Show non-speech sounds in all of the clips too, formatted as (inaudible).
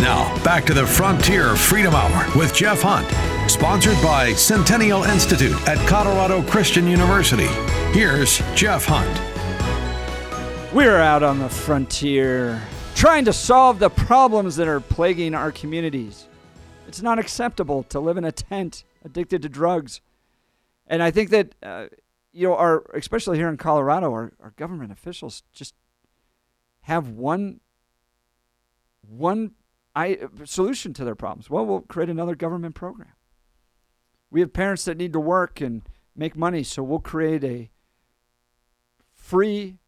Now, back to the Frontier Freedom Hour with Jeff Hunt, sponsored by Centennial Institute at Colorado Christian University. Here's Jeff Hunt. We're out on the frontier trying to solve the problems that are plaguing our communities. It's not acceptable to live in a tent addicted to drugs. And I think that, uh, you know, our, especially here in Colorado, our, our government officials just have one, one I, solution to their problems. Well, we'll create another government program. We have parents that need to work and make money, so we'll create a free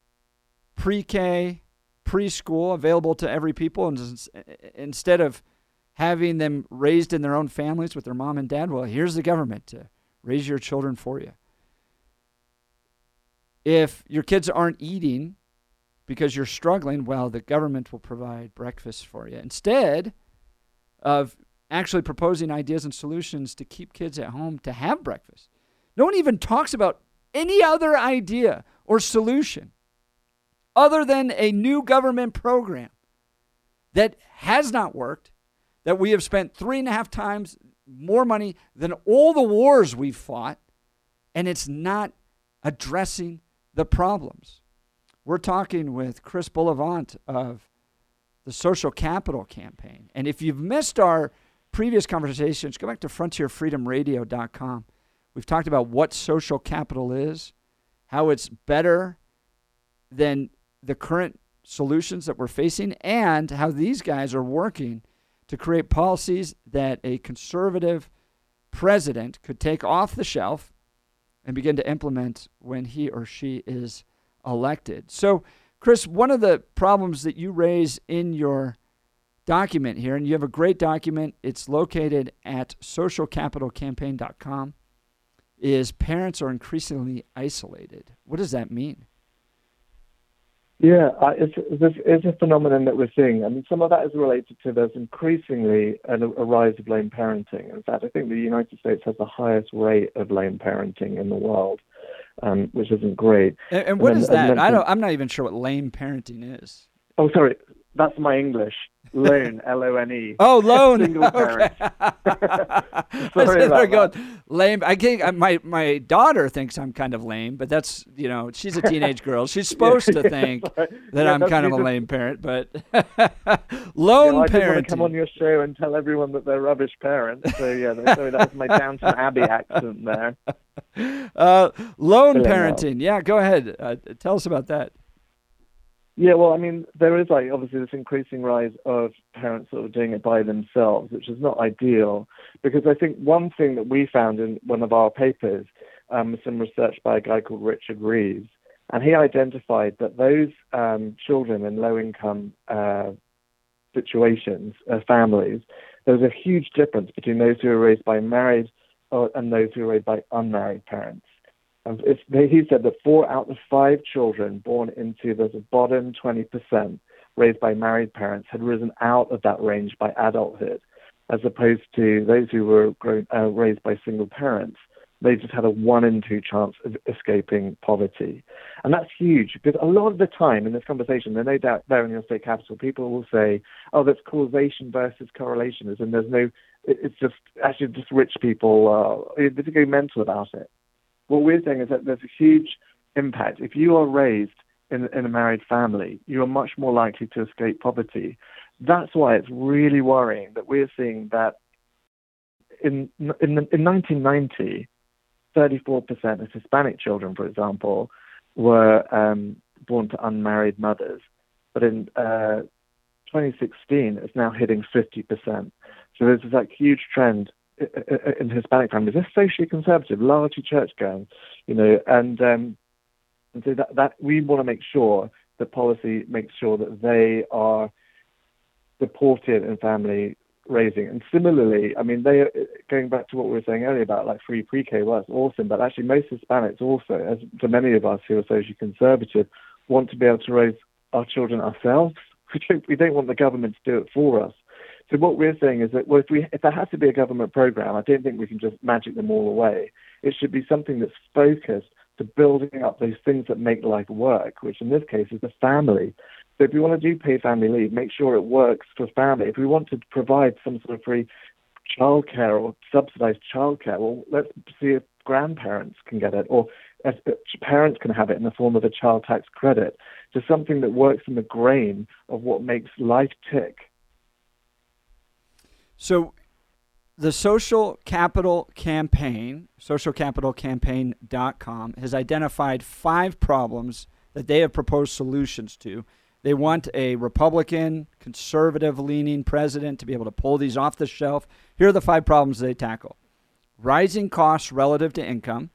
pre-K, preschool available to every people, and instead of having them raised in their own families with their mom and dad, well, here's the government to raise your children for you. If your kids aren't eating because you're struggling, well, the government will provide breakfast for you. Instead of actually proposing ideas and solutions to keep kids at home to have breakfast, no one even talks about any other idea or solution other than a new government program that has not worked, that we have spent three and a half times more money than all the wars we've fought, and it's not addressing the problems. We're talking with Chris Bullivant of the Social Capital Campaign. And if you've missed our previous conversations, go back to frontierfreedomradio.com. We've talked about what social capital is, how it's better than the current solutions that we're facing, and how these guys are working to create policies that a conservative president could take off the shelf and begin to implement when he or she is elected. So, Chris, one of the problems that you raise in your document here, and you have a great document, it's located at socialcapitalcampaign.com, is parents are increasingly isolated. What does that mean? Yeah, it's, it's, it's, a phenomenon that we're seeing. I mean, some of that is related to there's increasingly a, a rise of lone parenting. In fact, I think the United States has the highest rate of lone parenting in the world um, which isn't great. And, and what and then, is that? I don't. I'm not even sure what lame parenting is. Oh, sorry. That's my English. Lone, (laughs) L O N E. Oh, lone. Single (laughs) okay. (laughs) Sorry about going, that. Lame. I think my my daughter thinks I'm kind of lame, but that's you know she's a teenage girl. She's supposed yeah, to think that yeah, I'm kind of a lame parent, but lone yeah, I parent. come on your show and tell everyone that they're rubbish parents. So yeah, sorry, that's my Downton Abbey accent there. Uh, lone parenting. Yeah, go ahead. Uh, tell us about that. Yeah, well, I mean, there is like obviously this increasing rise of parents sort of doing it by themselves, which is not ideal. Because I think one thing that we found in one of our papers, um, some research by a guy called Richard Reeves, and he identified that those um, children in low-income uh, situations, uh, families, there was a huge difference between those who were raised by married uh, and those who were raised by unmarried parents he said that four out of five children born into the bottom 20% raised by married parents had risen out of that range by adulthood, as opposed to those who were grown, uh, raised by single parents. They just had a one in two chance of escaping poverty. And that's huge because a lot of the time in this conversation, there's no doubt there in your state capital, people will say, oh, there's causation versus correlation, and there's no, it's just actually just rich people, uh, they're mental about it. What we're saying is that there's a huge impact. If you are raised in, in a married family, you are much more likely to escape poverty. That's why it's really worrying that we're seeing that in in, in 1990, 34% of Hispanic children, for example, were um, born to unmarried mothers. But in uh, 2016, it's now hitting 50%. So there's this like huge trend in Hispanic families, they're socially conservative, largely church going, you know, and, um, and so that, that we want to make sure that policy makes sure that they are supported in family raising. And similarly, I mean, they going back to what we were saying earlier about like free pre-K, well, that's awesome. But actually, most Hispanics also, as for many of us who are socially conservative, want to be able to raise our children ourselves. (laughs) We don't, we don't want the government to do it for us. So what we're saying is that well, if we if there has to be a government program, I don't think we can just magic them all away. It should be something that's focused to building up those things that make life work, which in this case is the family. So if we want to do paid family leave, make sure it works for family. If we want to provide some sort of free childcare or subsidized childcare, well, let's see if grandparents can get it or if parents can have it in the form of a child tax credit. Just something that works in the grain of what makes life tick. So the Social Capital Campaign, socialcapitalcampaign.com, has identified five problems that they have proposed solutions to. They want a Republican, conservative leaning president to be able to pull these off the shelf. Here are the five problems they tackle rising costs relative to income,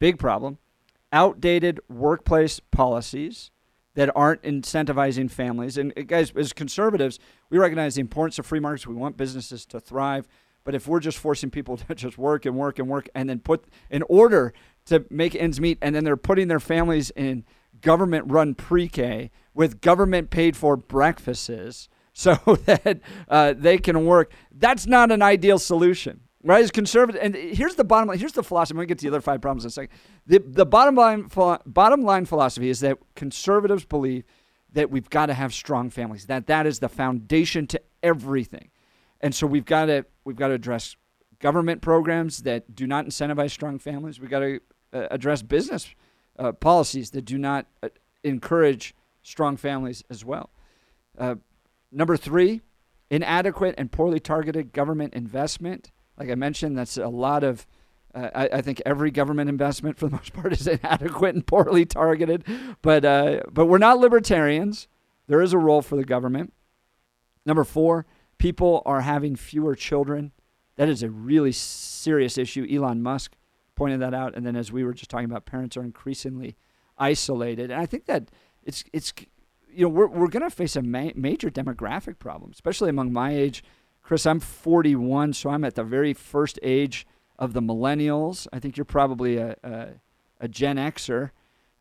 big problem, outdated workplace policies that aren't incentivizing families. And guys, as conservatives, we recognize the importance of free markets. We want businesses to thrive. But if we're just forcing people (laughs) to just work and work and work and then put in order to make ends meet, and then they're putting their families in government run pre K with government paid for breakfasts (laughs) so that uh, they can work, that's not an ideal solution. Right, as conservative, and here's the bottom line. Here's the philosophy. I'm to get to the other five problems in a second. The, the bottom line, bottom line philosophy is that conservatives believe that we've got to have strong families. That that is the foundation to everything, and so we've got to we've got to address government programs that do not incentivize strong families. We've got to uh, address business uh, policies that do not uh, encourage strong families as well. Uh, number three, inadequate and poorly targeted government investment like I mentioned, that's a lot of. Uh, I, I, think every government investment, for the most part, is (laughs) inadequate and poorly targeted. But uh, but we're not libertarians. There is a role for the government. Number four, people are having fewer children. That is a really serious issue. Elon Musk pointed that out. And then, as we were just talking about, parents are increasingly isolated. And I think that it's it's you know we're we're going to face a ma- major demographic problem, especially among my age Chris, I'm 41, so I'm at the very first age of the millennials. I think you're probably a, a, a Gen Xer.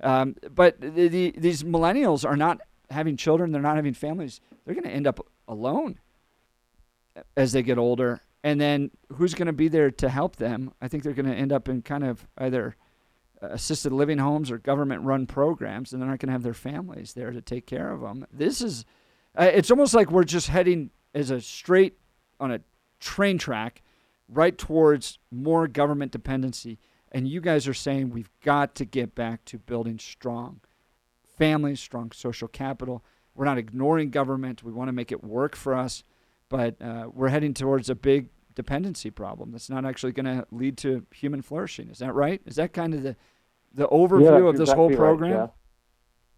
Um, but the, the, these millennials are not having children, they're not having families. They're going to end up alone as they get older. And then who's going to be there to help them? I think they're going to end up in kind of either assisted living homes or government run programs, and they're not going to have their families there to take care of them. This is, uh, it's almost like we're just heading as a straight on a train track right towards more government dependency. And you guys are saying we've got to get back to building strong families, strong social capital. We're not ignoring government. We want to make it work for us, but uh, we're heading towards a big dependency problem that's not actually going to lead to human flourishing. Is that right? Is that kind of the the overview yeah, of this exactly whole program? Right,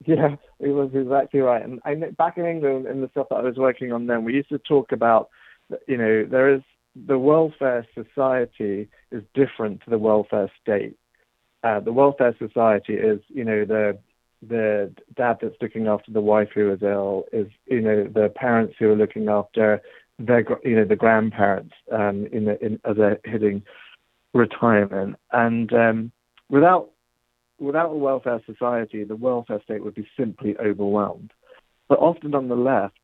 yeah. yeah, it was exactly right. And I, back in England, in the stuff that I was working on then, we used to talk about you know, there is the welfare society is different to the welfare state. Uh, the welfare society is, you know, the the dad that's looking after the wife who is ill, is you know the parents who are looking after their you know the grandparents um, in, the, in as they're hitting retirement, and um, without without a welfare society, the welfare state would be simply overwhelmed. But often on the left,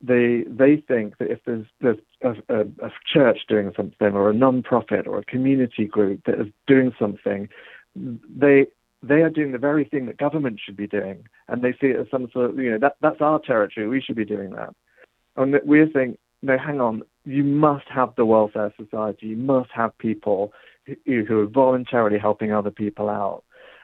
they they think that if there's there's a, a, a church doing something or a non-profit or a community group that is doing something, they they are doing the very thing that government should be doing, and they see it as some sort of you know that that's our territory. We should be doing that, and we're saying no, hang on. You must have the welfare society. You must have people who, are voluntarily helping other people out.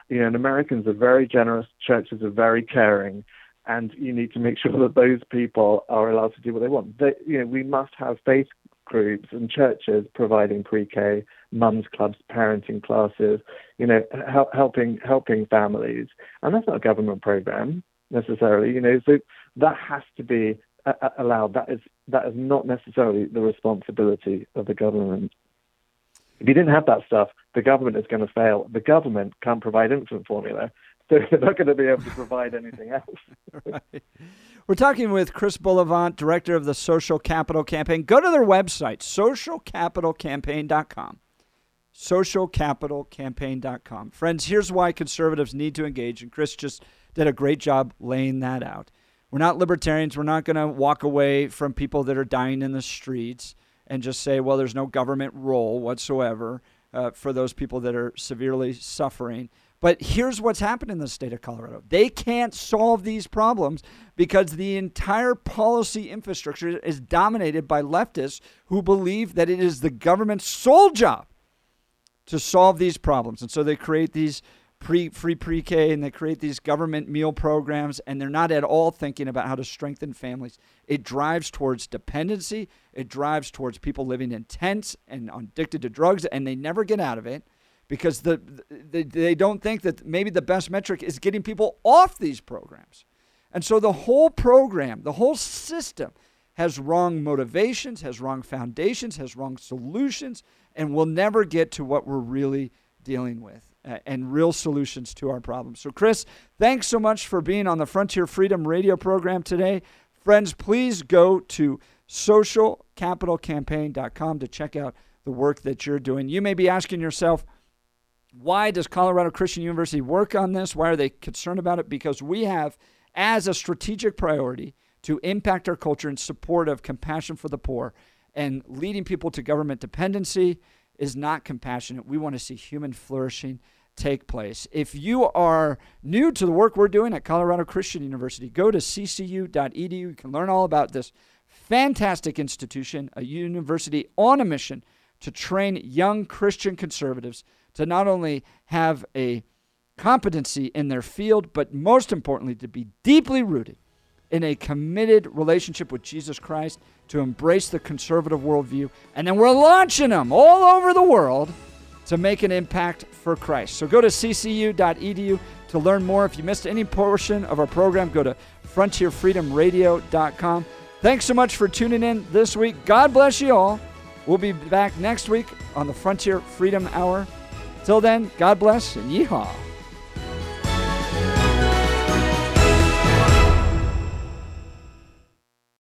You know, and Americans are very generous. Churches are very caring and you need to make sure that those people are allowed to do what they want. You know, we must have faith groups and churches providing pre-K, mums clubs, parenting classes, you know, help, helping helping families, and that's not a government program necessarily. You know, so that has to be uh, uh allowed. That is that is not necessarily the responsibility of the government. If you didn't have that stuff, the government is going to fail. The government can't provide infant formula. (laughs) they're not going to be able to provide anything else. (laughs) right. We're talking with Chris Bullivant, director of the Social Capital Campaign. Go to their website, socialcapitalcampaign.com. Socialcapitalcampaign.com. Friends, here's why conservatives need to engage, and Chris just did a great job laying that out. We're not libertarians. We're not going to walk away from people that are dying in the streets and just say, well, there's no government role whatsoever uh, for those people that are severely suffering But here's what's happened in the state of Colorado. They can't solve these problems because the entire policy infrastructure is dominated by leftists who believe that it is the government's sole job to solve these problems. And so they create these pre free pre-K and they create these government meal programs and they're not at all thinking about how to strengthen families. It drives towards dependency, it drives towards people living in tents and addicted to drugs and they never get out of it because the, the they don't think that maybe the best metric is getting people off these programs. And so the whole program, the whole system has wrong motivations, has wrong foundations, has wrong solutions, and we'll never get to what we're really dealing with and real solutions to our problems. So, Chris, thanks so much for being on the Frontier Freedom radio program today. Friends, please go to socialcapitalcampaign.com to check out the work that you're doing. You may be asking yourself, why does Colorado Christian University work on this? Why are they concerned about it? Because we have, as a strategic priority, to impact our culture in support of compassion for the poor and leading people to government dependency is not compassionate. We want to see human flourishing take place. If you are new to the work we're doing at Colorado Christian University, go to ccu.edu. You can learn all about this fantastic institution, a university on a mission to train young Christian conservatives to not only have a competency in their field, but most importantly, to be deeply rooted in a committed relationship with Jesus Christ to embrace the conservative worldview. And then we're launching them all over the world to make an impact for Christ. So go to ccu.edu to learn more. If you missed any portion of our program, go to frontierfreedomradio.com. Thanks so much for tuning in this week. God bless you all. We'll be back next week on the Frontier Freedom Hour. Till then, God bless and yeehaw.